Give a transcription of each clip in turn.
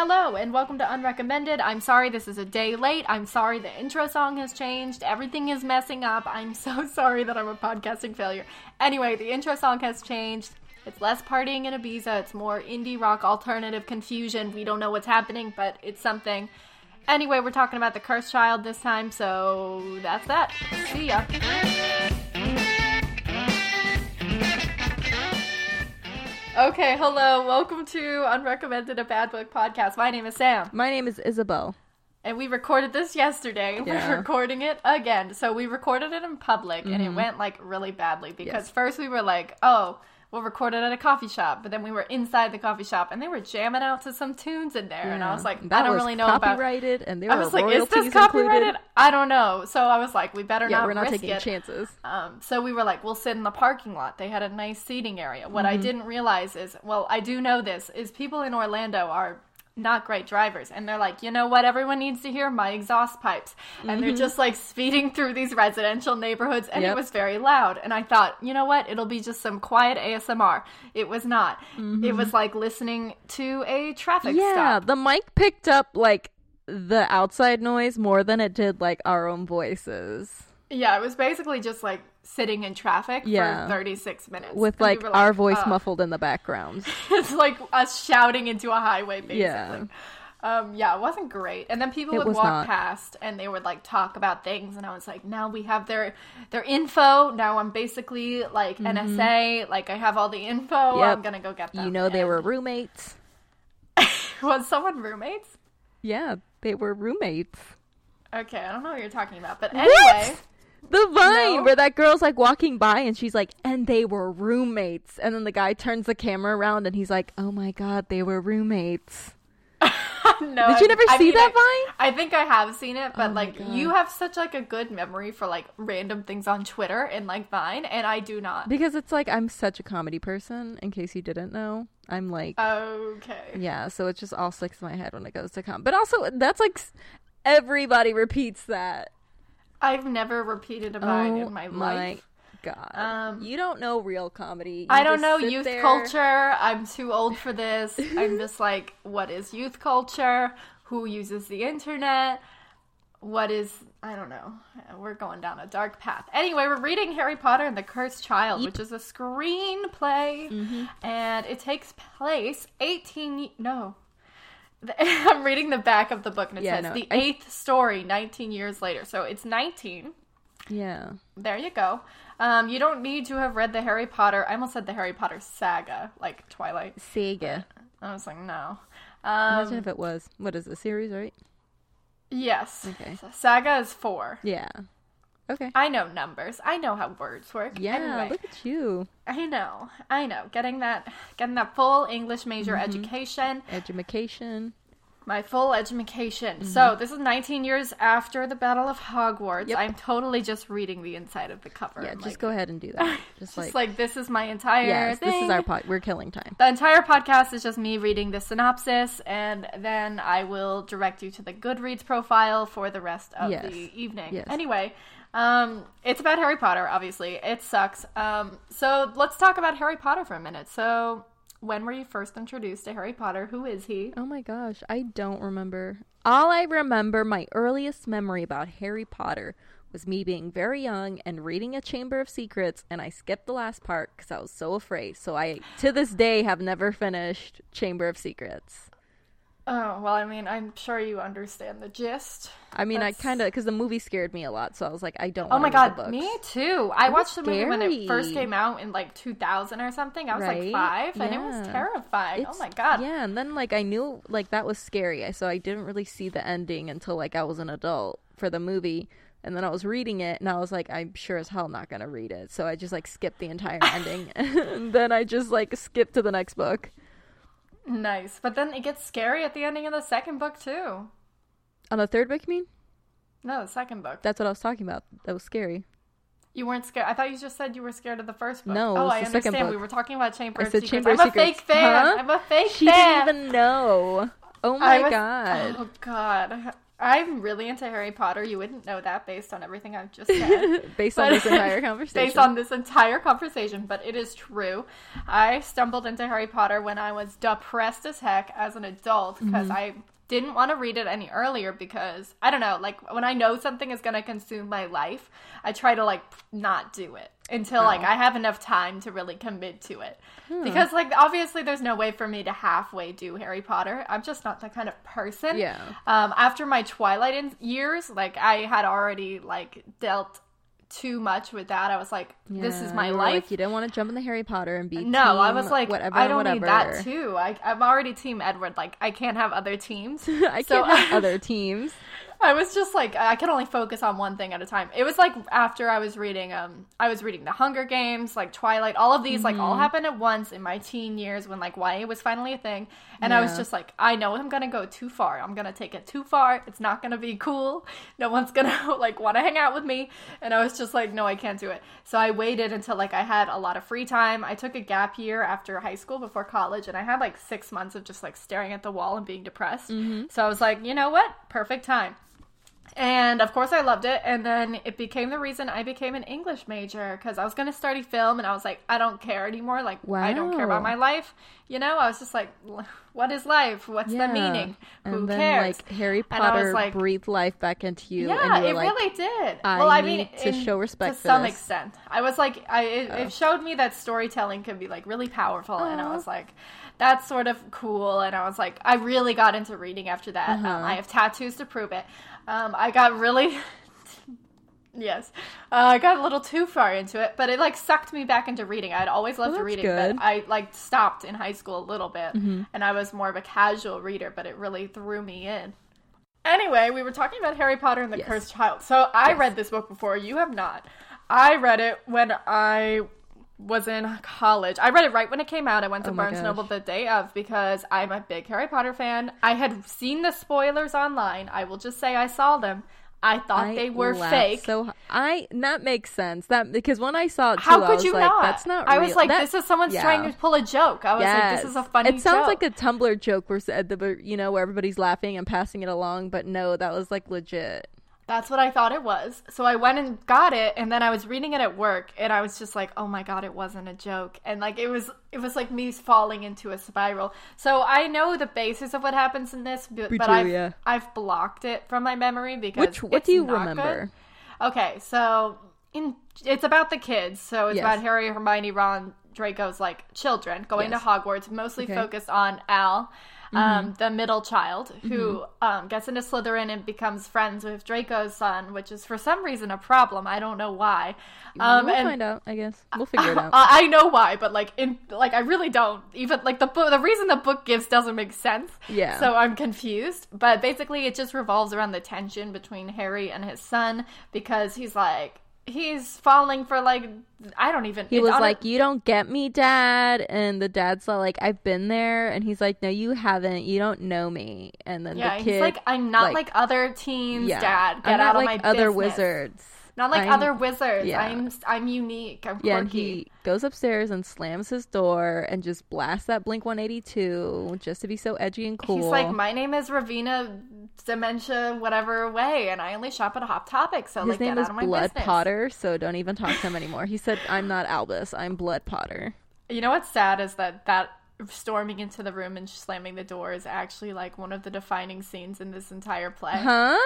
Hello and welcome to Unrecommended. I'm sorry this is a day late. I'm sorry the intro song has changed. Everything is messing up. I'm so sorry that I'm a podcasting failure. Anyway, the intro song has changed. It's less partying in Ibiza. It's more indie rock alternative confusion. We don't know what's happening, but it's something. Anyway, we're talking about the cursed child this time, so that's that. See ya. Okay, hello. Welcome to Unrecommended a Bad Book podcast. My name is Sam. My name is Isabel. And we recorded this yesterday. Yeah. We're recording it again. So we recorded it in public and it went like really badly because Mm-hmm. Yes. first we were like, oh, we'll record it at a coffee shop. But then we were inside the coffee shop and they were jamming out to some tunes in there. And I was like, that I don't really know about. copyrighted, and there I was like, is this copyrighted? included. I don't know. So I was like, we better Yeah, not we're not taking it. chances. Um, so we were like, we'll sit in the parking lot. They had a nice seating area. What I Mm-hmm. didn't realize is, well, I do know this, is people in Orlando are not great drivers. And they're like, you know what everyone needs to hear? My exhaust pipes. And they're just like speeding through these residential neighborhoods. And it Mm-hmm. Was very loud. And I thought, you know what? It'll be just some quiet ASMR. It was not. It was like listening to a traffic Mm-hmm. Yeah, the mic picked up like the outside noise more than it did like our own voices. Yeah, it was basically just like sitting in traffic Yeah. for 36 minutes. With we like our voice "Ugh." muffled in the background. it's like us shouting into a highway basically. Yeah. Um, yeah, it wasn't great. And then people It would walk not. past and they would like talk about things and I was like, now we have their their info. Now I'm basically like NSA, like I have all the info. I'm Mm-hmm. Gonna go get them. You know they And- were roommates. was someone roommates? Yeah, they were roommates. Okay, I don't know what you're talking about. But What? The vine No. where that girl's like walking by and she's like, and they were roommates. And then the guy turns the camera around and he's like, oh my god, they were roommates. no. Did you never I see mean, that I- vine? I think I have seen it, but Oh like you have such like a good memory for like random things on Twitter and like Vine, and I do not. Because it's like I'm such a comedy person, in case you didn't know. I'm like Okay. Yeah, so it just all sticks in my head when it goes to com. But also that's like everybody repeats that. I've never repeated a Vine oh in my my life. god. Um, you don't know real comedy. You I don't know youth there- culture. I'm too old for this. I'm just like, what is youth culture? Who uses the internet? What is I don't know. We're going down a dark path. Anyway, we're reading Harry Potter and the Cursed Child, which is a screenplay, Mm-hmm. and it takes place 18 no. I'm reading the back of the book and it Yeah, says no, the I- eighth story 19 years later. So it's 19. Yeah. There you go. Um, you don't need to have read the Harry Potter. I almost said the Harry Potter saga, like Twilight. Saga. I was like, no. Imagine Um, if it was. What is it, a series, right? yes. Okay. Saga is four. Yeah. Okay. I know numbers. I know how words work. Yeah, Anyway, look at you. I know. I know. Getting that, getting that full English major Mm-hmm. education, Education. my full education. So this is 19 years after the Battle of Hogwarts. Mm-hmm. Yep. I'm totally just reading the inside of the cover. Yeah, and, just like, go ahead and do that. Just, Just like, like, this is my entire yes, this is our pod. We're killing time. The entire podcast is just me reading the synopsis, and then I will direct you to the Goodreads profile for the rest of Yes. the evening. Yes. Anyway, um, it's about Harry Potter, obviously. It sucks. Um, so let's talk about Harry Potter for a minute. So, when were you first introduced to Harry Potter? Who is he? Oh my gosh, I don't remember. All I remember, my earliest memory about Harry Potter was me being very young and reading A Chamber of Secrets, and I skipped the last part because I was so afraid. So I, to this day, have never finished Chamber of Secrets. Oh, well, I mean, I'm sure you understand the gist. I mean, I kind of because the movie scared me a lot, so I was like, I don't. Oh my god, the books. me too. I It watched the movie when it first came out in like 2000 or something. I was like Right? five, and it was terrifying. Oh it's- oh my god. Yeah, and then like I knew like that was scary, so I didn't really see the ending until like I was an adult for the movie. And then I was reading it, and I was like, I'm sure as hell not gonna read it. So I just like skipped the entire ending, and then I just like skipped to the next book. Nice. But then it gets scary at the ending of the second book too. On the third book, you mean? No, the second book. That's what I was talking about. That was scary. You weren't scared. I thought you just said you were scared of the first book. No, oh, I understand. We were talking about Chamber I of Secrets. Chamber I'm a fake fan. Huh? I'm a fake She fan. didn't even know. Oh my was- god. Oh god. I'm really into Harry Potter. You wouldn't know that based on everything I've just said. based on this entire conversation. based on this entire conversation, but it is true. I stumbled into Harry Potter when I was depressed as heck as an adult because mm-hmm. I didn't want to read it any earlier because I don't know, like when I know something is going to consume my life, I try to like not do it until like I have enough time to really commit to it. Because like obviously there's no way for me to halfway do Harry Potter. I'm just not that kind of person. Yeah. Um, after my Twilight in- years, like I had already like dealt too much with that. I was like, this is my life. Like, you didn't want to jump in the Harry Potter and be no, I was like, whatever. I don't whatever. need that too. I, I'm already Team Edward. Like, I can't have other teams. I So- can't have other teams. I was just like, I could only focus on one thing at a time. It was like after I was reading, um, I was reading The Hunger Games, like Twilight, all of these, like all Mm-hmm. happened at once in my teen years when like YA was finally a thing, and I was just like, I know I'm gonna go too far. I'm gonna take it too far. It's not gonna be cool. No one's gonna like want to hang out with me, and I was just like, no, I can't do it. So I waited until like I had a lot of free time. I took a gap year after high school before college, and I had like six months of just like staring at the wall and being depressed. Mm-hmm. So I was like, you know what? Perfect time. And of course, I loved it. And then it became the reason I became an English major because I was going to study film and I was like, I don't care anymore. Like, I don't care about my life. You know, I was just like, what is life? What's the meaning? And Who then, cares? like Harry And I was Potter like- breathed life back into you, yeah, and you it like, really did. I well, I mean, to in- show respect to some this. extent. I was like, I it, it showed me that storytelling could be like really powerful, and I was like, that's sort of cool. And I was like, I really got into reading after that. Um, Uh-huh. I have tattoos to prove it. Um, I got really. Yes, uh, I got a little too far into it, but it like sucked me back into reading. I'd always loved Well, reading, good. but I like stopped in high school a little bit, Mm-hmm. and I was more of a casual reader. But it really threw me in. Anyway, we were talking about Harry Potter and the Yes. Cursed Child. So I Yes. read this book before. You have not. I read it when I was in college. I read it right when it came out. I went to Oh Barnes gosh. Noble the day of because I'm a big Harry Potter fan. I had seen the spoilers online. I will just say I saw them. I thought I they were fake. So I that makes sense. That because when I saw it too, How I could was you like, not? That's not. I was like, That- this is someone yeah. trying to pull a joke. I was like, this is a funny. It sounds joke. like a Tumblr joke where you know where everybody's laughing and passing it along, but no, that was like legit. That's what I thought it was. So I went and got it and then I was reading it at work and I was just like, "Oh my god, it wasn't a joke." And like it was it was like me falling into a spiral. So I know the basis of what happens in this, but, but I've yeah. I've blocked it from my memory because Which what it's do you remember? good. Okay, so in it's about the kids. So it's Yes. about Harry, Hermione, Ron, Draco's like children going Yes. to Hogwarts, mostly Okay. Focused on Al, um, the middle child, who um, gets into Slytherin and becomes friends with Draco's son, which is for some reason a problem. I don't know why. Um, we'll and find out. I guess we'll figure it out. I I know why, but like in like I really don't even like the book. The reason the book gives doesn't make sense. Yeah. So I'm confused. But basically, it just revolves around the tension between Harry and his son because he's like he's falling for like I don't even. He was like, "You don't get me, Dad," and the dad's like, "I've been there," and he's like, "No, you haven't. You don't know me." And then yeah, the kid, he's like I'm not like- like, other teens, yeah, Dad. Get I'm out not of like my other business. wizards. Not like I'm- other wizards. yeah. I'm I'm unique. I'm Yeah, and quirky. he goes upstairs and slams his door and just blasts that Blink 182 just to be so edgy and cool. He's like, my name is Ravina Dementia, whatever way, and I only shop at Hot Topic. So his like, name get is out of my Blood business. Potter, so don't even talk to him anymore. He said, "I'm not Albus. I'm Blood Potter." You know what's sad is that that storming into the room and slamming the door is actually like one of the defining scenes in this entire play. Huh?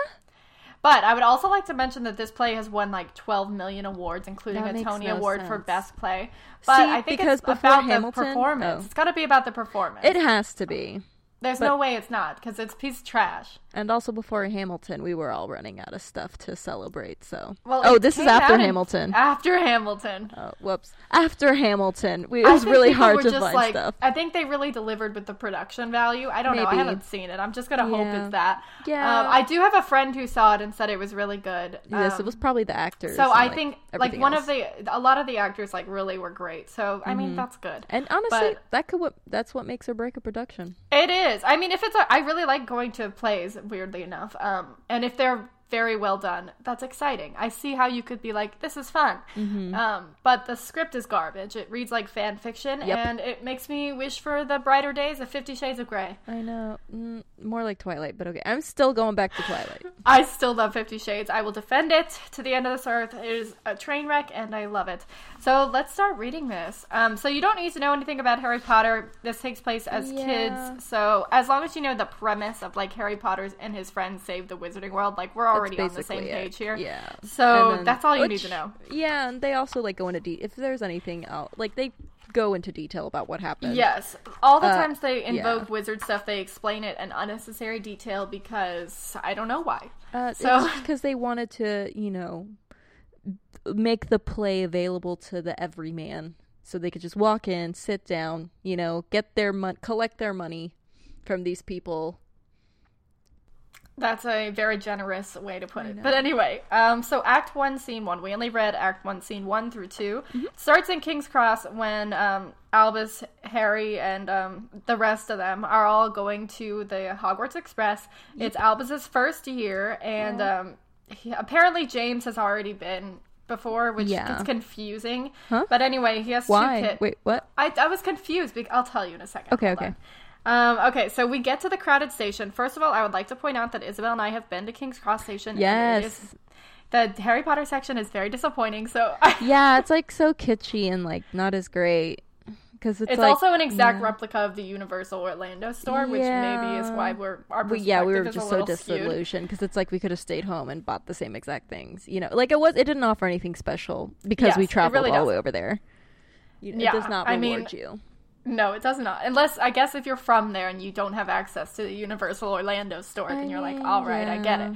But I would also like to mention that this play has won like 12 million awards, including That a Tony no Award for. Best Play. But See, I think because it's about Hamilton- the performance. oh. It's got to be about the performance. It has to be. There's but- no way it's not because it's a piece of trash. And also before Hamilton, we were all running out of stuff to celebrate. So, Well, oh, this is after Hamilton. After Hamilton. Oh, whoops. After Hamilton, we, it was really hard to just find like, stuff. I think they really delivered with the production value. I don't know. I haven't seen it. I'm just gonna hope it's that. Yeah. Um, I do have a friend who saw it and said it was really good. yes, Um, it was probably the actors. So I like, think like one else. of the a lot of the actors like really were great. So I mean that's good. and honestly, but- that could what that's what makes or break a production. It is. I mean, if it's a, I really like going to plays. Weirdly enough, um, and if they're very well done. That's exciting. I see how you could be like, this is fun. Mm-hmm. Um, but the script is garbage. It reads like fan fiction, Yep. and it makes me wish for the brighter days of Fifty Shades of Grey. I know. Mm, more like Twilight, but okay. I'm still going back to Twilight. I still love Fifty Shades. I will defend it to the end of this earth. It is a train wreck, and I love it. So let's start reading this. Um, so you don't need to know anything about Harry Potter. This takes place as Yeah. kids. So as long as you know the premise of like Harry Potter's and his friends save the Wizarding World, like we're already on the same it. page here. Yeah. So then- that's all you need to know. Yeah, and they also like go into de- if there's anything else, like they go into detail about what happened. Yes. All the Uh, times they invoke yeah. wizard stuff, they explain it in unnecessary detail because I don't know why. Uh, So- because they wanted to, you know, make the play available to the everyman, so they could just walk in, sit down, you know, get their mon- collect their money from these people. That's a very generous way to put it. But anyway, um, so Act 1, Scene 1. We only read Act 1, Scene 1 through 2. Mm-hmm. Starts in King's Cross when um, Albus, Harry, and um, the rest of them are all going to the Hogwarts Express. It's Albus's first year, and um, he, apparently James has already been before, which Yeah. gets confusing. Huh? But anyway, he has two Why? kids. Wait, what? I, I was confused. I'll tell you in a second. Okay, Hold okay. on. Um, okay, so we get to the crowded station. First of all, I would like to point out that Isabel and I have been to King's Cross Station. Yes. the Harry Potter section is very disappointing. So Yeah, it's like so kitschy and like not as great because it's, it's like, also an exact yeah. replica of the Universal Orlando store, which maybe is why we're our We, yeah, we were just so disillusioned because it's like we could have stayed home and bought the same exact things. You know, like it was. It didn't offer anything special because Yes, we traveled really all the way over there. You- Yeah, it does not I reward mean, you. No, it does not. Unless I guess if you're from there and you don't have access to the Universal Orlando store, then you're like, all right, I get it.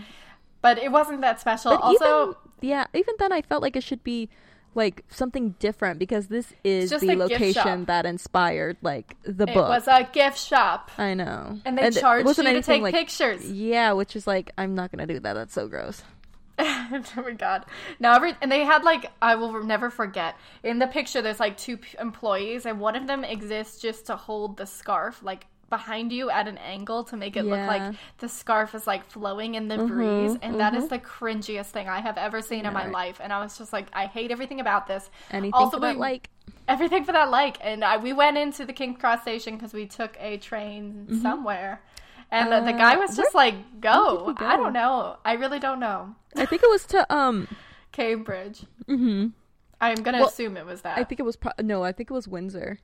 But it wasn't that special. But also, even yeah, even then, I felt like it should be like something different because this is the location that inspired like the it book. It was a gift shop, I know, and they it charged you to take like- pictures. Yeah, which is like I'm not gonna do that. That's so gross. oh my god! Now every and they had like I will never forget in the picture. There's like two p- employees, and one of them exists just to hold the scarf like behind you at an angle to make it look like the scarf is like flowing in the mm-hmm, breeze. And that is mm-hmm. the cringiest thing I have ever seen in my life. And I was just like, I hate everything about this. Anything Also, for that we- like everything for that like and I, we went into the king Cross station because we took a train mm-hmm. somewhere. And the, the Uh, guy was just like, "Go." go? I don't know. I really don't know. I think it was to um. Cambridge. hmm I'm gonna Well, assume it was that. I think it was pro- no. I think it was Windsor.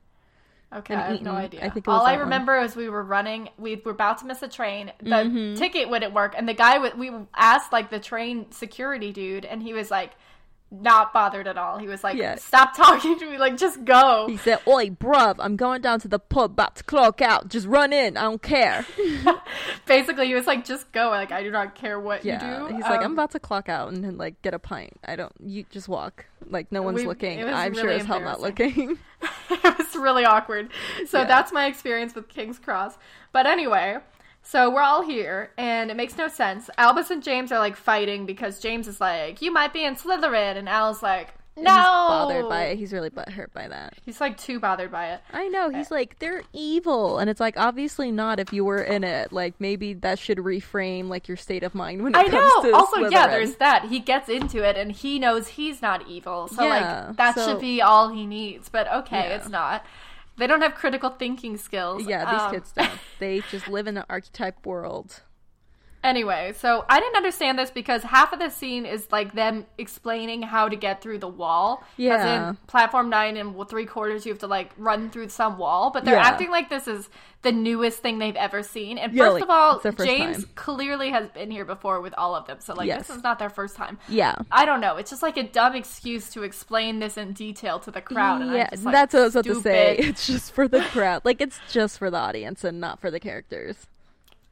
okay, I have no idea. I think All I that one. remember is we were running. We were about to miss a train. The Mhm. ticket wouldn't work, and the guy would. We asked like the train security dude, and he was like, not bothered at all. He was like, Yeah. "Stop talking to me. Like, just go." He said, "Oi, bruv, I'm going down to the pub, about to clock out. Just run in. I don't care." Basically, he was like, "Just go." Like, I do not care what Yeah, you do. he's like, Um, "I'm about to clock out and then like get a pint. I don't. You just walk. Like no one's We- looking. I'm sure really as hell not looking." it was really awkward. So Yeah. that's my experience with King's Cross. But anyway, so we're all here, and it makes no sense. Albus and James are like fighting because James is like, "You might be in Slytherin," and Al's like, "No." He's bothered by it. He's really butthurt by that. He's like too bothered by it. I know. He's like, they're evil, and it's like obviously not. If you were in it, like maybe that should reframe like your state of mind when it I comes know. to Also, yeah, there's that. He gets into it, and he knows he's not evil. So Yeah, like that so- should be all he needs. But okay, Yeah. it's not. They don't have critical thinking skills. Yeah, these Um, kids don't. They just live in an archetype world. Anyway, so I didn't understand this because half of the scene is like them explaining how to get through the wall. Yeah. in platform nine and three quarters, you have to like run through some wall, but they're Yeah. acting like this is the newest thing they've ever seen. And Yeah, first like, of all, James time. clearly has been here before with all of them, so like Yes. this is not their first time. Yeah. I don't know. It's just like a dumb excuse to explain this in detail to the crowd. And yeah, just like, that's what I was about to say. It's just for the crowd. Like it's just for the audience and not for the characters.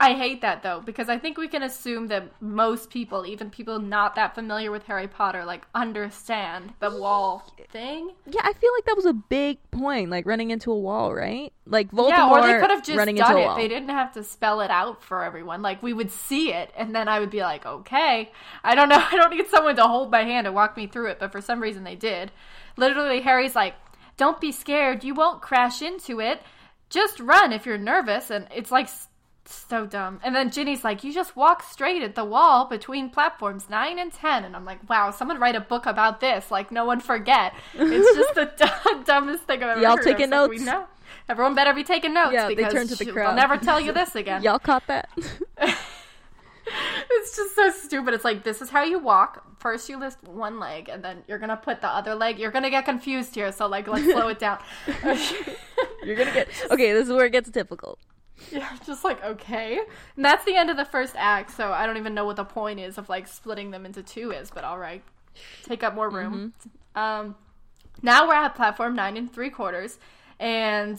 I hate that though because I think we can assume that most people, even people not that familiar with Harry Potter, like understand the wall thing. Yeah, I feel like that was a big point, like running into a wall, right? Like Voldemort yeah, or they could have just running done it. They didn't have to spell it out for everyone. Like we would see it, and then I would be like, okay, I don't know. I don't need someone to hold my hand and walk me through it, but for some reason they did. Literally, Harry's like, "Don't be scared. You won't crash into it. Just run if you're nervous." And it's like So dumb. And then Ginny's like, you just walk straight at the wall between platforms 9 and 10. And I'm like, wow, someone write a book about this. Like, no one forget. It's just the d- dumbest thing I've ever Y'all heard. taking I was like, notes? we know. Everyone better be taking notes Yeah, they because turn to the crowd. They'll never tell you this again. Y'all caught that? It's just so stupid. It's like, this is how you walk. First, you list one leg, and then you're going to put the other leg. You're going to get confused here. So, like, let's slow it down. You're gonna get okay. This is where it gets difficult. Yeah, just like okay. And that's the end of the first act, so I don't even know what the point is of like splitting them into two is, but all right. Take up more room. Um now we're at platform nine and three quarters, and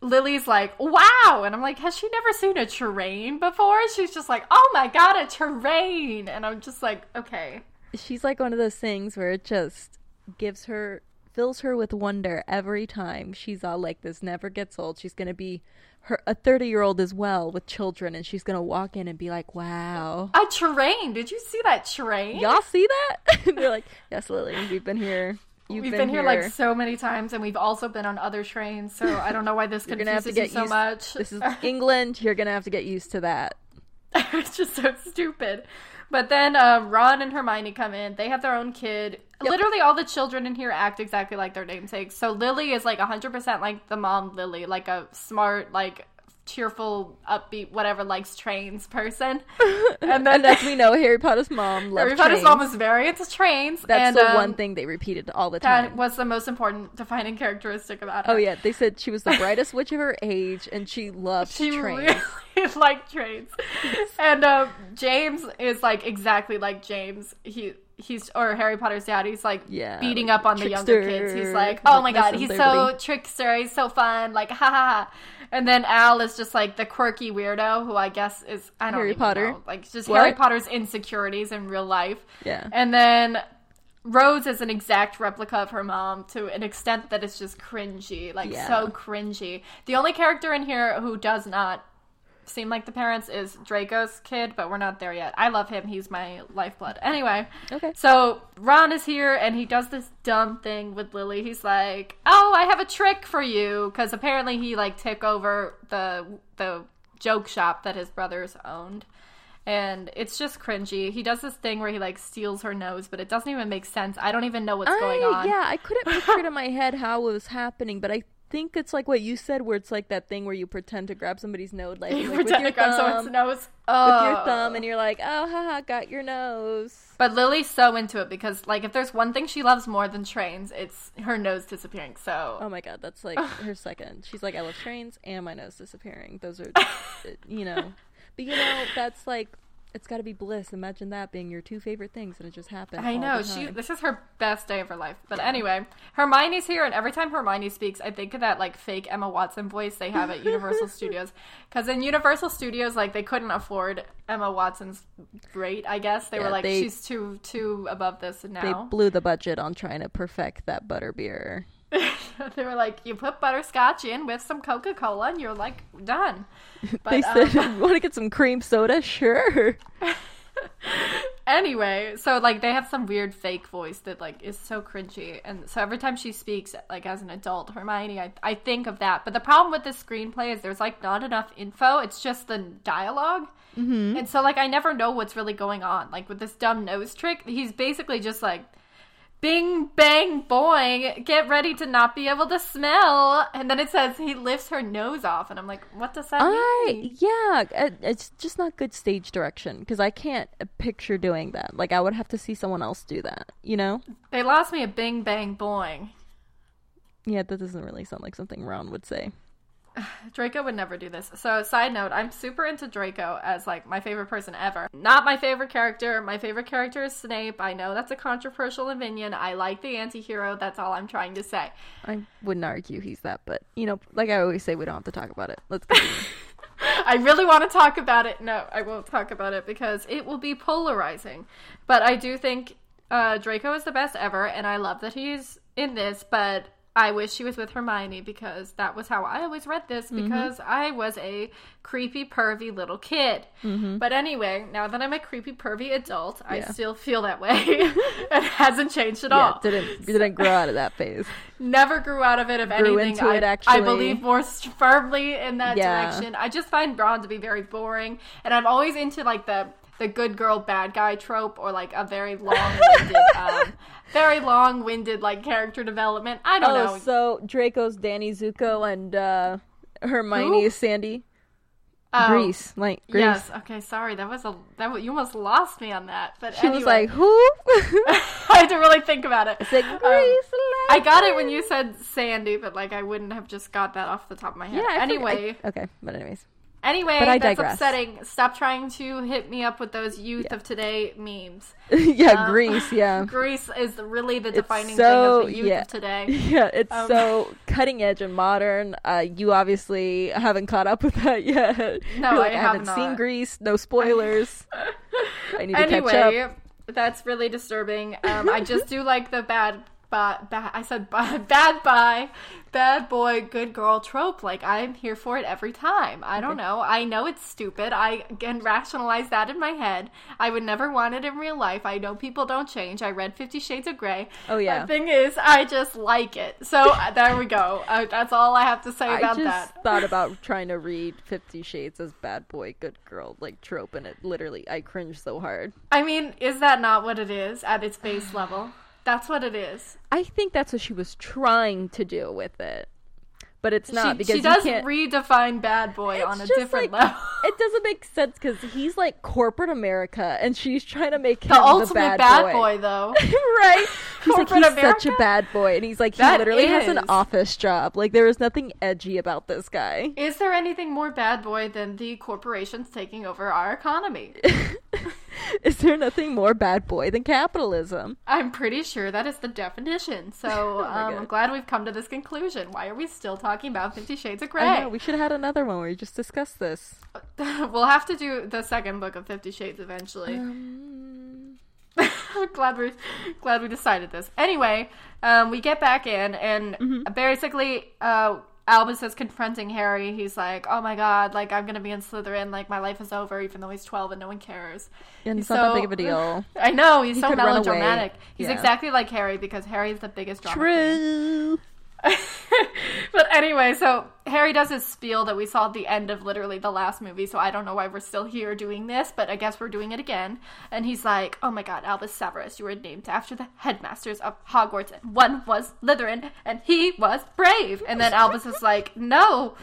Lily's like, wow! And I'm like, has she never seen a terrain before? She's just like, oh my god, a terrain! And I'm just like, okay. She's like one of those things where it just gives her fills her with wonder every time she's all like this never gets old she's gonna be her a 30 year old as well with children and she's gonna walk in and be like wow A train. Did you see that train? y'all see that they're like yes lily we've been here You've We've been, here like so many times, and we've also been on other trains. So I don't know why this gonna have confuses to you so used much. this is england you're gonna have to get used to that it's just so stupid. But then uh, Ron and Hermione come in. They have their own kid. Yep. Literally, all the children in here act exactly like their namesakes. So Lily is like 100% like the mom Lily, like a smart, like cheerful, upbeat, whatever, likes trains person. And then and as we know harry potter's mom loves Harry Potter's trains. mom was very into trains. that's and, the um, one thing they repeated all the time. That was the most important defining characteristic about her. oh yeah they said she was the brightest witch of her age and she loved She trains really liked trains. And um, James is like exactly like James. He he's or Harry Potter's dad. He's like Yeah, beating like up on the younger kids. He's like, oh like my god, he's so everybody." trickster. He's so fun. Like ha ha ha. And then Al is just like the quirky weirdo who I guess is I don't Harry Potter? know. like just What? Harry Potter's insecurities in real life. Yeah. And then Rose is an exact replica of her mom to an extent that it's just cringy, like Yeah. so cringy. The only character in here who does not seem like the parents is Draco's kid, but we're not there yet. I love him; he's my lifeblood. Anyway, Okay. so Ron is here and he does this dumb thing with Lily. He's like, "Oh, I have a trick for you," because apparently he like took over the the joke shop that his brothers owned. And it's just cringy. He does this thing where he like steals her nose, but it doesn't even make sense. I don't even know what's going on. Yeah, I couldn't picture it in my head how it was happening, but I think it's like what you said, where it's like that thing where you pretend to grab somebody's nose, like, You like with pretend your to grab thumb, someone's nose. with Oh. your thumb, and you're like, oh, haha, got your nose. But Lily's so into it because, like, if there's one thing she loves more than trains, it's her nose disappearing. So, Oh my god, that's like her second. She's like, I love trains and my nose disappearing. Those are, you know, but you know, that's like. It's got to be bliss. Imagine that being your two favorite things, and it just happened. I know she. This is her best day of her life. But anyway, Hermione's here, and every time Hermione speaks, I think of that like fake Emma Watson voice they have at Universal Studios. Because in Universal Studios, like they couldn't afford Emma Watson's rate. I guess they Yeah, were like, they- she's too too above this They now. They blew the budget on trying to perfect that butterbeer. They, were like, you put butterscotch in with some Coca Cola, and you're like done. But, they um, said, "Want to get some cream soda? Sure." anyway, so like they have some weird fake voice that like is so cringy, and so every time she speaks, like as an adult, Hermione, I I think of that. But the problem with this screenplay is there's like not enough info. It's just the dialog Mm-hmm. and so like I never know what's really going on. Like with this dumb nose trick, he's basically just like. Bing bang boing, get ready to not be able to smell. And then it says he lifts her nose off, and I'm like, what does that I mean? yeah, it- it's just not good stage direction because I can't uh, picture doing that. Like I would have to see someone else do that. You know? They lost me a bing bang boing. Yeah, that doesn't really sound like something Ron would say. Draco would never do this. So, side note, I'm super into Draco as like my favorite person ever. Not my favorite character. My favorite character is Snape. I know that's a controversial opinion. I like the anti-hero. That's all I'm trying to say. I wouldn't argue he's that, but you know, like I always say, we don't have to talk about it. Let's continue. I really want to talk about it. No, I won't talk about it because it will be polarizing. But I do think uh, Draco is the best ever, and I love that he's in this. But I wish she was with Hermione because that was how I always read this Mm-hmm. because I was a creepy, pervy little kid. But anyway, now that I'm a creepy, pervy adult, I Mm-hmm. Still feel that way. it hasn't changed at Yeah, all. didn't didn't grow out of that phase. Never grew out of it. Of Grew anything, I, it, I believe more firmly in that Yeah. direction. I just find Ron to be very boring, and I'm always into like the the good girl bad guy trope or like a very long winded, um, very long winded like character development. I don't Oh, know. so Draco's Danny Zuko and uh, Hermione Who? is Sandy. Oh, Grease, like Grease. Yes. Okay. Sorry. That was a that was, you almost lost me on that. But She was like, "Who?" I had to really think about it. It's like Um, I got it when you said Sandy, but like I wouldn't have just got that off the top of my head. Yeah. I anyway, I- okay, but anyways. Anyway, But I that's digress. upsetting. Stop trying to hit me up with those youth Yeah. of today memes. yeah, Um, Grease. Yeah. Grease is really the defining so- thing of the youth yeah. of today. Yeah, it's Um, so cutting edge and modern. Uh, you obviously haven't caught up with that yet. No, like, I have haven't seen Grease. No spoilers. I need to catch up. Anyway, that's really disturbing. Um, I just do like the bad, ba- I said ba- bad boy, bad boy, good girl trope. Like I'm here for it every time. I don't know. I know it's stupid. I can rationalize that in my head. I would never want it in real life. I know people don't change. I read Fifty Shades of Grey. Oh, yeah. The thing is, I just like it. So uh, there we go. Uh, that's all I have to say about that. I about just that. thought about trying to read Fifty Shades as bad boy, good girl, like trope, and it literally I cringe so hard. I mean, is that not what it is at its base level? That's what it is. I think that's what she was trying to do with it, but it's not she, because she does redefine bad boy on a different like, level. It doesn't make sense because he's like corporate America, and she's trying to make him The the ultimate bad, boy. though. right? He's like Corporate he's such a bad boy, and he's like he That literally has an office job. Like there is nothing edgy about this guy. Is there anything more bad boy than the corporations taking over our economy? is there nothing more bad boy than capitalism? I'm pretty sure that is the definition. So Oh um, I'm glad we've come to this conclusion. Why are we still talking about Fifty Shades of Grey? I know we should have had another one where we just discussed this. we'll have to do the second book of Fifty Shades eventually. Um, glad we glad we decided this. Anyway, um, we get back in, and Mm-hmm. basically, uh, Albus is confronting Harry. He's like, "Oh my god, like I'm gonna be in Slytherin. Like my life is over, even though he's 12 and no one cares." and it's not that big of a deal. I know he's He so could run away. melodramatic. He's Yeah. exactly like Harry because Harry's the biggest drama queen. But anyway, so Harry does his spiel that we saw at the end of literally the last movie, so I don't know why we're still here doing this, but I guess we're doing it again. And he's like, Oh my god, Albus Severus, you were named after the headmasters of Hogwarts, and one was Slytherin, and he was brave. And then Albus is like, No.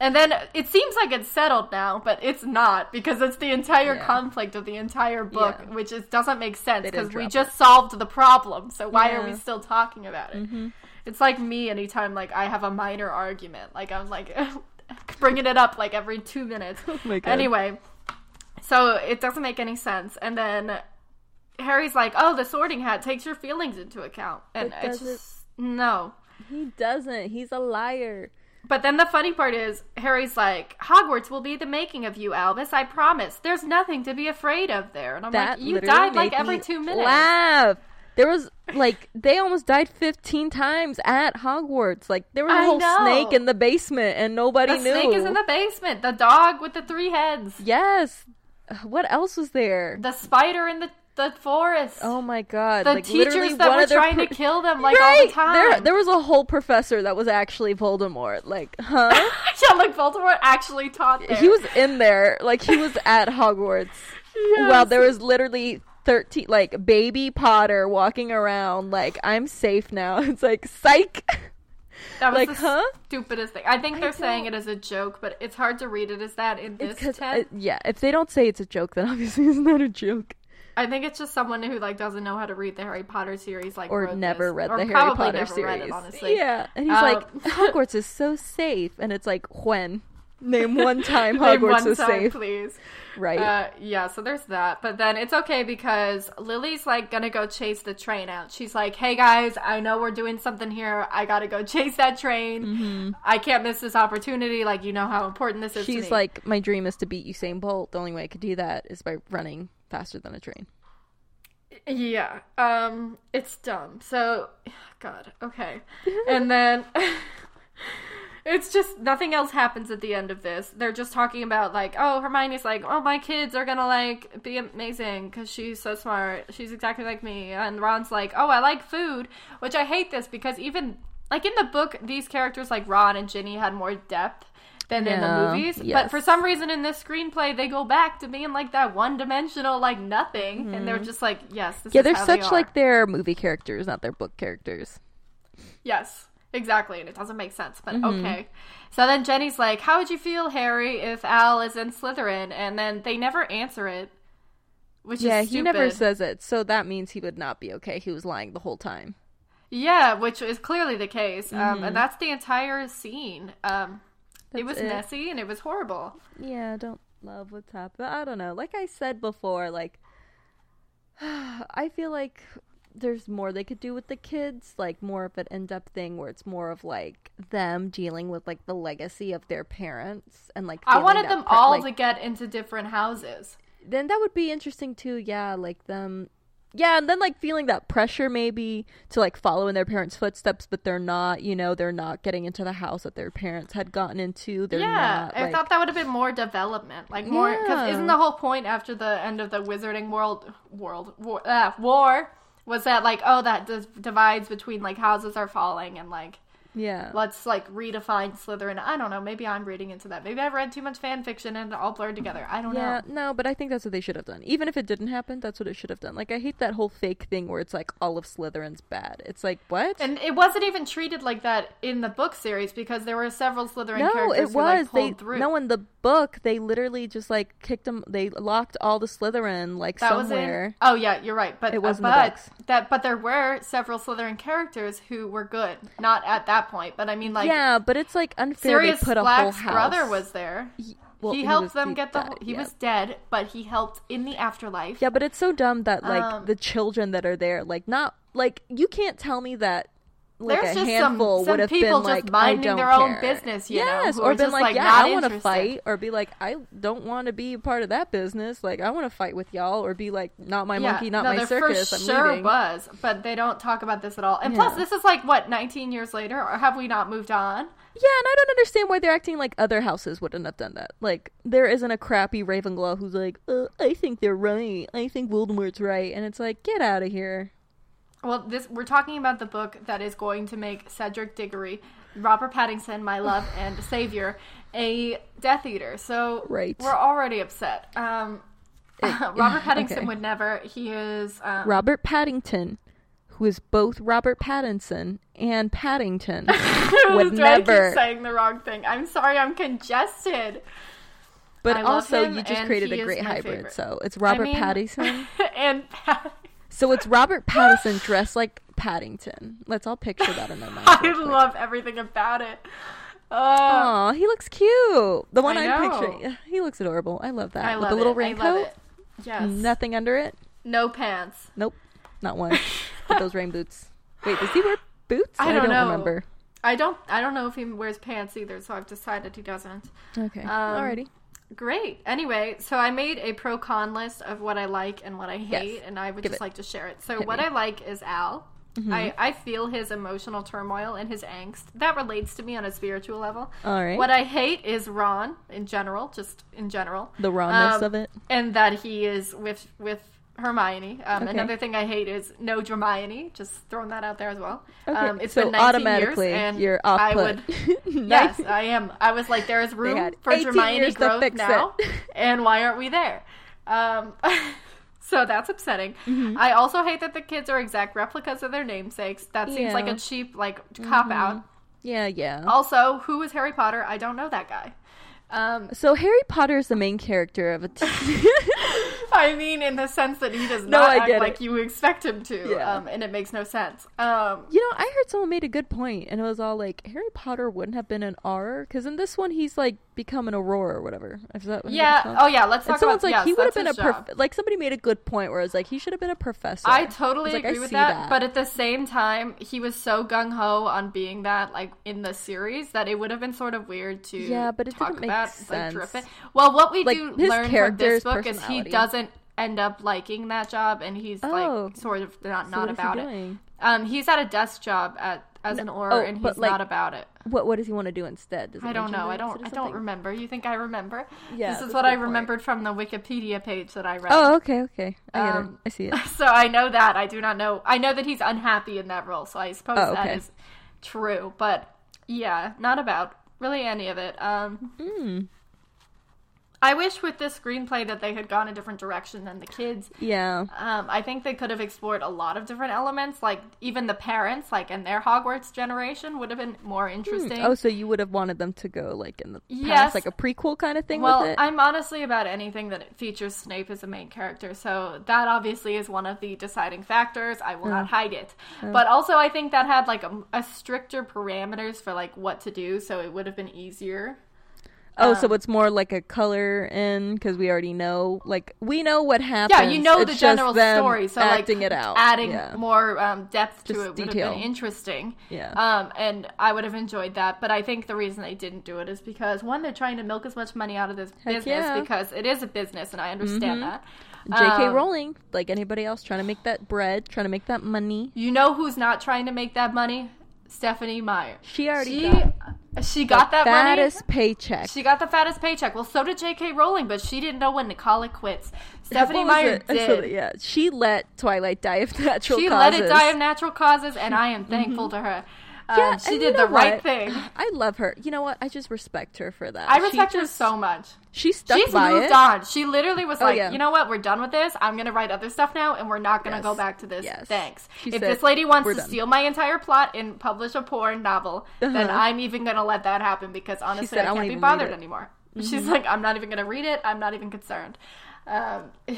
And then it seems like it's settled now, but it's not because it's the entire Yeah. conflict of the entire book, Yeah. which is, doesn't make sense because we just solved the problem. So why are we still talking about it? It's like me anytime like I have a minor argument. Like I'm like bringing it up like every two minutes. Oh my God. Anyway, so it doesn't make any sense. And then Harry's like, "Oh, the Sorting Hat takes your feelings into account," and It it's just no. He doesn't. He's a liar. But then the funny part is, Harry's like, Hogwarts will be the making of you, Albus. I promise. There's nothing to be afraid of there. And I'm That like, you died like every two minutes. Laugh. There was like they almost died fifteen times at Hogwarts. Like there was a I whole know. snake in the basement, and nobody The knew. The snake is in the basement. The dog with the three heads. yes. What else was there? The spider in the, the forest. Oh my god! the like, teachers that were trying pro- to kill them like right all the time. there, there was a whole professor that was actually Voldemort. Like, huh? yeah, like Voldemort actually taught there. he was in there, like he was at Hogwarts. Yes. Well, there was literally 13 like baby Potter walking around like I'm safe now. It's like psych. that was like, the huh? stupidest thing. I think they're saying it as a joke, but it's hard to read it as that in this text. uh, yeah, if they don't say it's a joke then obviously it's not a joke. I think it's just someone who like doesn't know how to read the Harry Potter series, like Or never this. read Or the Harry Potter series. It, honestly, Yeah, and he's Um, like Hogwarts is so safe and it's like when name one time Name Hogwarts one is time, safe, please. right? Uh, yeah, so there's that. But then it's okay because Lily's like gonna go chase the train out. She's like, "Hey guys, I know we're doing something here. I gotta go chase that train. I can't miss this opportunity. Like, you know how important this is." to Mm-hmm. She's me." like, my dream is to beat Usain Bolt. The only way I could do that is by running faster than a train. Yeah. Um it's dumb. So god, okay. and then it's just nothing else happens at the end of this. They're just talking about like, oh, Hermione's like, "Oh, my kids are going to like be amazing cuz she's so smart. She's exactly like me." And Ron's like, "Oh, I like food," which I hate this because even like in the book these characters like Ron and Ginny had more depth than in the Yeah, movies. But for some reason in this screenplay, they go back to being like that one dimensional, like nothing, and they're just like, yes, this Mm-hmm. Yeah, they're they such are. like their movie characters, not their book characters. yes, exactly, and it doesn't make sense, but Mm-hmm. okay. So then Ginny's like, "How would you feel, Harry, if Al is in Slytherin?" And then they never answer it, which yeah, he never says it, so that means he would not be okay. He was lying the whole time. Yeah, which is clearly the case, um, Mm-hmm. and that's the entire scene. Um, it was it. messy and it was horrible. Yeah, I don't love what's happened. I don't know. Like I said before, like I feel like there's more they could do with the kids, like more of an in-depth thing where it's more of like them dealing with like the legacy of their parents and like I wanted them all like, to get into different houses. then that would be interesting too. Yeah, like them. Yeah, and then like feeling that pressure maybe to like follow in their parents' footsteps, but they're not. You know, they're not getting into the house that their parents had gotten into. They're yeah, not. I like- thought that would have been more development, like more because Yeah. isn't the whole point after the end of the Wizarding World World War, uh, war was that like oh that divides between like houses are falling and like Yeah. let's like redefine Slytherin. I don't know. Maybe I'm reading into that. Maybe I've read too much fan fiction and it all blurred together. I don't Yeah, know. no, but I think that's what they should have done. Even if it didn't happen, that's what it should have done. Like I hate that whole fake thing where it's like all of Slytherin's bad. It's like what? And it wasn't even treated like that in the book series because there were several Slytherin no, characters it who like was. they through. no in the book they literally just like kicked them. They locked all the Slytherin like that somewhere. was. Oh yeah, you're right. But It was uh, but books. that but there were several Slytherin characters who were good. Not at that point, but I mean like yeah, but it's like unfair. Sirius they put a whole house. brother was there. He, well, he helped was- them he get the. died, he yeah. was dead, but he helped in the afterlife. Yeah, but it's so dumb that like Um, the children that are there, like not like you can't tell me that like There's a just handful some, would have people been just like minding I don't their own business, you know, yes, who or been just, like, like, yeah, I want to fight, or be like, I don't want to be part of that business. Like, I want to fight with y'all, or be like, not my monkey, not no, my circus. I'm sure leaving. was, but they don't talk about this at all. And plus, this is like what 19 years later, or have we not moved on? Yeah, and I don't understand why they're acting like other houses wouldn't have done that. Like, there isn't a crappy Ravenclaw who's like, uh, I think they're right. I think Voldemort's right, and it's like, get out of here. Well, this we're talking about the book that is going to make Cedric Diggory, Robert Pattinson, my love and savior, a Death Eater. So Right. we're already upset. Um, Robert Pattinson okay. would never. He is um, Robert Paddington, who is both Robert Pattinson and Paddington, would trying to keep never. saying the wrong thing. I'm sorry, I'm congested. But I also, you just created a great hybrid. favorite. So it's Robert mean- Pattinson. and Pat- So it's Robert Pattinson dressed like Paddington. Let's all picture that in our minds. I love everything about it. Uh, he looks cute. The one I I'm picturing, he looks adorable. I love that I with the little it. Raincoat. love. Yes. Nothing under it. No pants. Nope, not one. With those rain boots. Wait, does he wear boots? I don't know. remember. I don't. I don't know if he wears pants either, so I've decided he doesn't. Okay, Um, alrighty. Great. Anyway, so I made a pro con list of what I like and what I hate, Yes. and I would Give just it. like to share it. So, Hit what me. I like is Al. Mm-hmm. I, I feel his emotional turmoil and his angst. That relates to me on a spiritual level. All right. What I hate is Ron in general, just in general. The rawness Um, of it. And that he is with with Hermione. Um, Okay. Another thing I hate is no Hermione. Just throwing that out there as well. Okay, Um, it's so been 19 automatically years, and you're off I would Yes, I am. I was like, there is room for Hermione to growth now, and why aren't we there? Um, so that's upsetting. Mm-hmm. I also hate that the kids are exact replicas of their namesakes. That seems like Yeah. Mm-hmm. a cheap like cop out. Yeah, yeah. Also, who is Harry Potter? I don't know that guy. Um, So Harry Potter is the main character of a. T- I mean, in the sense that he does No, not act like you expect him to, Yeah. um, and it makes no sense. Um, you know, I heard someone made a good point, and it was all like Harry Potter wouldn't have been an R because in this one he's like become an Auror or whatever. Is that yeah. Oh, yeah. Let's talk And someone's about. like yes, he would have been a prof- like somebody made a good point where it's like he should have been a professor. I totally was like, I agree with see that, that. but at the same time, he was so gung ho on being that, like in the series, that it would have been sort of weird to Yeah, but it talk about, sense. like drip. Well, what we Like, do learn from this book is he doesn't end up liking that job, and he's Oh. like sort of not So not what is he about it. Um, he's at a desk job at as an Auror, oh, and he's like, not about it. What what does he want to do instead? I don't know. I don't. I don't remember. You think I remember? Yeah, this is what I good point. remembered from the Wikipedia page that I read. Oh, okay, okay. I get Um, it. I see it. So I know that. I do not know. I know that he's unhappy in that role. So I suppose Oh, okay. is true. But yeah, not about really any of it. Um, Mm. I wish with this screenplay that they had gone a different direction than the kids. Yeah. Um, I think they could have explored a lot of different elements, like even the parents, like in their Hogwarts generation, would have been more interesting. Oh, so you would have wanted them to go like in the past, Yes. like a prequel kind of thing well, with it? I'm honestly about anything that features Snape as a main character, so that obviously is one of the deciding factors. I will not hide it, but also I think that had like a, a stricter parameters for like what to do, so it would have been easier. Oh, um, so it's more like a color in because we already know, like we know what happens. Yeah, you know It's the general story, so acting like it out, adding yeah. more um, depth to Just it would detail. have been interesting. Yeah. Um, and I would have enjoyed that, but I think the reason they didn't do it is because one, they're trying to milk as much money out of this Heck business yeah. Mm-hmm. because it is a business, and I understand that. J.K. Um, Rowling, like anybody else, trying to make that bread, trying to make that money. You know who's not trying to make that money? Stephenie Meyer. She already She got she got that money. fattest paycheck. She got the fattest paycheck. Well, so did J.K. Rowling, but she didn't know when to call it quits. Stephenie What Meyer it? Did. yeah, she let Twilight die of natural She causes. let it die of natural causes, and I am thankful to her. Um, Yeah, she did you know the right thing. I love her. You know what? I just respect her for that. I respect her so much. She stuck She's by moved it. on. She literally was Oh, like, yeah. you know what? We're done with this. I'm gonna write other stuff now, and we're not gonna Yes. go back to this. Yes. Thanks. She if said, this lady wants to done." steal my entire plot and publish a porn novel, then Uh-huh. I'm even gonna let that happen because honestly, said, "I I can't be bothered it." Mm-hmm. anymore. She's like, I'm not even gonna read it. I'm not even concerned. Um,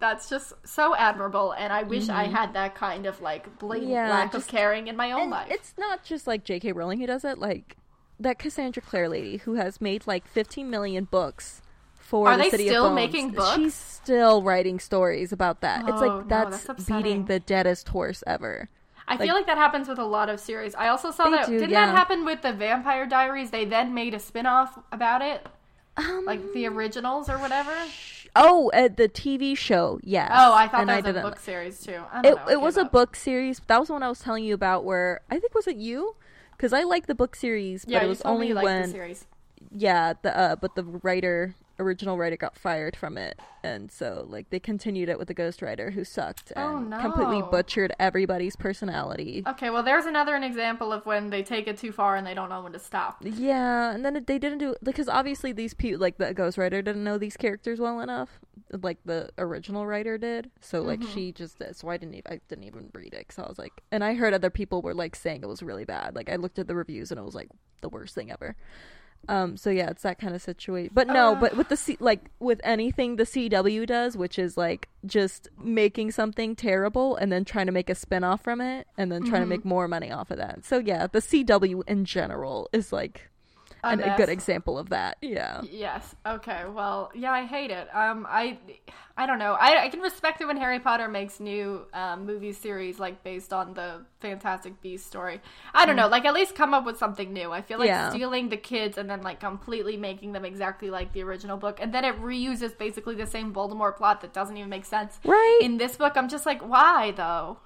that's just so admirable, and I wish I had that kind of like blatant Mm-hmm. Yeah, lack just- of caring in my own And life. it's not just like J.K. Rowling who does it. Like that Cassandra Clare lady who has made like 15 million books for Are the they City still of Bones. making books? She's still writing stories about that. it's Oh, like no, that's, that's beating the deadest horse ever. I Like- feel like that happens with a lot of series. I also saw that do, didn't yeah. that happen with the Vampire Diaries? They then made a spin-off about it, Um, like the originals or whatever. oh, uh, the TV show, yes. Oh, I thought and that I was a book series too. I don't It, know. It was gave a book series. But that was the one I was telling you about. Where I think was it you? Because I like the book series, Yeah, but it was only liked when the series. yeah the uh but the writer original writer got fired from it. And so like they continued it with the ghostwriter who sucked Oh, and completely butchered everybody's personality. Okay, well, there's another an example of when they take it too far and they don't know when to stop. yeah and then they didn't do because obviously these people like the ghostwriter didn't know these characters well enough like the original writer did. So like Mm-hmm. she just did so i didn't even i didn't even read it because i was like and i heard other people were like saying it was really bad. Like i looked at the reviews and it was like the worst thing ever Um, so yeah, it's that kind of situation. But no, Uh. but with the C- like with anything the CW does, which is like just making something terrible and then trying to make a spin-off from it and then trying to Mm-hmm. make more money off of that. So yeah, the CW in general is like A a good example of that. Yeah. Yes. Okay. Well, yeah, I hate it. Um, I, I don't know. I, I can respect it when Harry Potter makes new um, movie series like based on the Fantastic Beasts story. I don't know. Like at least come up with something new. I feel like Mm. Yeah. stealing the kids and then like completely making them exactly like the original book, and then it reuses basically the same Voldemort plot that doesn't even make sense. Right. In this book, I'm just like, why though?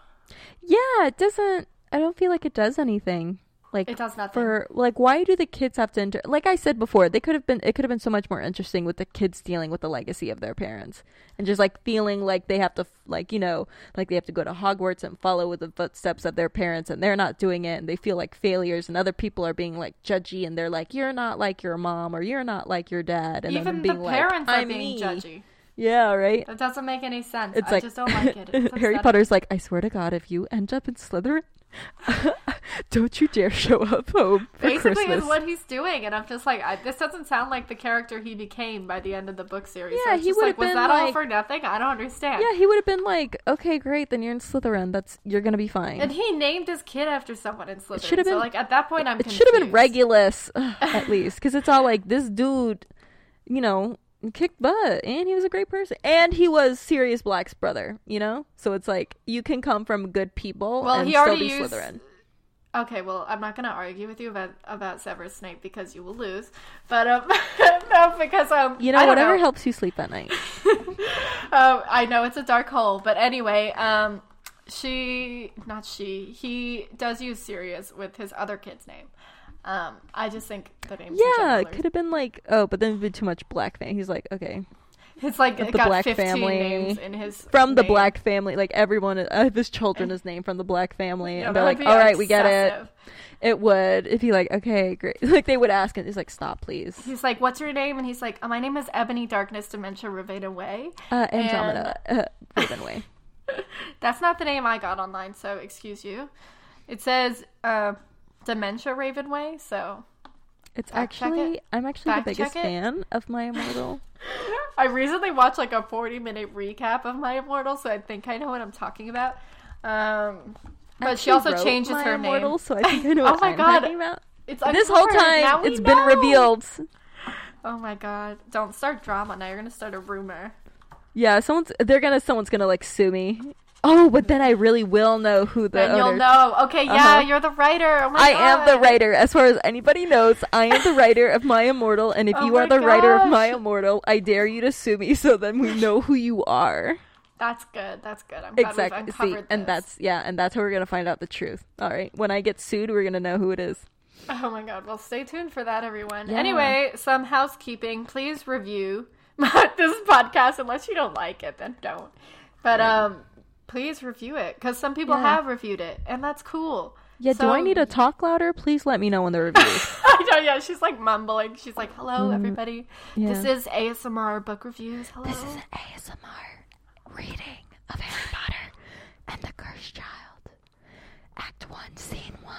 yeah, it doesn't I don't feel like it does anything. Like It does nothing. for like why do the kids have to inter- like I said before, they could have been it could have been so much more interesting with the kids dealing with the legacy of their parents and just like feeling like they have to like you know like they have to go to Hogwarts and follow with the footsteps of their parents and they're not doing it and they feel like failures and other people are being like judgy and they're like you're not like your mom or you're not like your dad and then Even the being like parents are being me. judgy. Yeah, right. That doesn't make any sense. It's I like just don't like it. Harry. Potter's like, I swear to God, if you end up in Slytherin, don't you dare show up home basically Christmas. is what he's doing and i'm just like I, this doesn't sound like the character he became by the end of the book series Yeah, it's he would've like was been that all for nothing i don't understand yeah, he would have been like, okay, great, then you're in Slytherin. That's you're gonna be fine. and he named his kid after someone in Slytherin. should've so been- like at that point i'm it should have been. Regulus at least, because it's all like this dude, you know, kicked butt, and he was a great person, and he was Sirius Black's brother, you know. So it's like you can come from good people Well, and he still already be used- Slytherin. okay well i'm not going to argue with you about about severus snape because you will lose but um no, because um, You know, I don't whatever know. helps you sleep at night. um, I know it's a dark hole, but anyway, um, she, not she, he does use Sirius with his other kid's name. Um, I just think the names. Yeah, it could have been like, oh, but then it'd be too much black fan. He's like, okay, It's like it the got Black 15 family. names in his from the black family. Like everyone of his children is named from the black family, Yeah, and they're like, all right, we get it. It would. If he like, okay, great. Like they would ask, and he's like, stop, please. He's like, "What's your name?" And he's like, oh, "My name is Ebony Darkness Dementia Riveda Way." Uh, Andromeda, uh, Ravenway. That's not the name I got online, so excuse you. It says uh, Dementia Raven way. so It's Fact actually, it. I'm actually the biggest fan of My Immortal. I recently watched like a 40 minute recap of My Immortal, so I think I know what I'm talking about. Um, but she Actually also changes My her Immortal, name. so I think I know Oh my I'm God. talking about. It's This whole uncovered. Now time, we it's been revealed. Oh my god! Don't start drama now. You're gonna start a rumor. Yeah, someone's they're gonna someone's gonna like sue me. Oh, but then I really will know who the then you'll owner- know. Okay, yeah, Uh-huh. you're the writer. Oh my I god. am the writer. As far as anybody knows, I am the writer of My Immortal, and if Oh you are the writer of My. Immortal, I dare you to sue me so then we know who you are. That's good. That's good. I'm glad Exactly. we've See, uncovered and that's yeah, and that's how we're gonna find out the truth. All right. When I get sued, we're gonna know who it is. Oh my god. Well, stay tuned for that, everyone. Yeah. Anyway, some housekeeping. Please review this podcast. Unless you don't like it, then don't. But um, please review it because some people Yeah. have reviewed it, and that's cool. Yeah. do So- I need to talk louder? Please let me know in the reviews. I know. Yeah, she's like mumbling. She's like, "Hello, everybody. Mm, yeah. This is ASMR book reviews. Hello." This is an ASMR reading of Harry Potter and the Cursed Child, Act One, Scene One.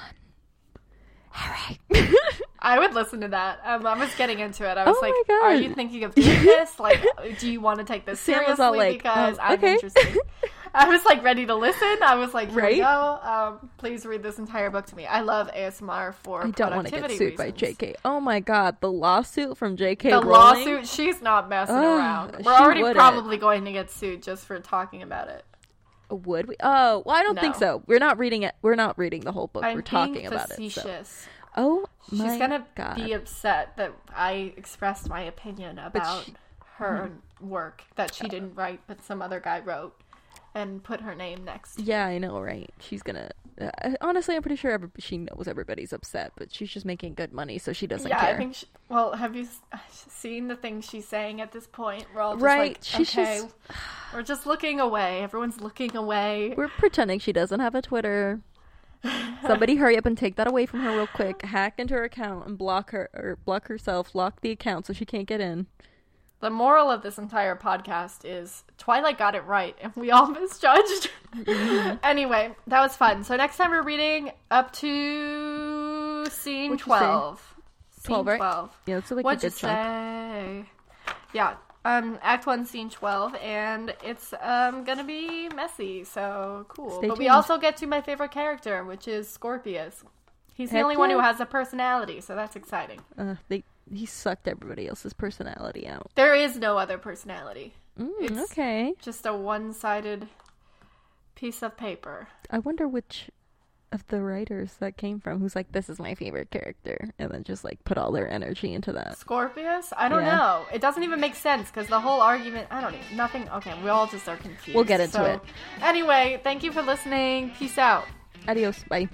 Harry. I would listen to that. Um, I was getting into it. I was Oh like, "Are you thinking of doing this? Like, do you want to take this Sam seriously?" like, because um, I'm okay. interested. I was like ready to listen. I was like, "Here we Right? go. Um, please read this entire book to me." I love ASMR for I don't want to get sued by. JK. Oh my god, the lawsuit from JK The Rowling. lawsuit. She's not messing Ugh, around. We're already wouldn't. probably going to get sued just for talking about it. Would we? Oh, well, I don't think so. We're not reading it. We're not reading the whole book. I'm We're talking about it. So. Oh She's gonna god. be upset that I expressed my opinion about she- her work that she didn't write, but some other guy wrote, and put her name next. yeah, I know, right? She's gonna. Uh, honestly, I'm pretty sure every, she knows everybody's upset, but she's just making good money, so she doesn't yeah, care. I think. She, well, have you seen the things she's saying at this point? We're all just Right, like, she's okay, just- we're just looking away. Everyone's looking away. We're pretending she doesn't have a Twitter. Somebody hurry up and take that away from her real quick. Hack into her account and block her or block herself. Lock the account so she can't get in. The moral of this entire podcast is Twilight got it right, and we all misjudged. anyway, that was fun. So next time we're reading up to scene What'd twelve. Scene 12, right? Twelve. Yeah, it's like What'd you say? Yeah. Um, Act one, scene twelve, and it's um gonna be messy. So cool. Stay but we also get to my favorite character, which is Scorpius. He's the Heck only one who has a personality, so that's exciting. Uh, they he sucked everybody else's personality out. There is no other personality. Mm, It's- okay. Just a one-sided piece of paper. I wonder which of the writers that came from. Who's like, this is my favorite character, and then just like put all their energy into that. Scorpius? I don't Yeah. know. It doesn't even make sense because the whole argument. I don't know. Nothing. Okay, we all just are confused. We'll get into So, it. Anyway, thank you for listening. Peace out. Adios. Bye.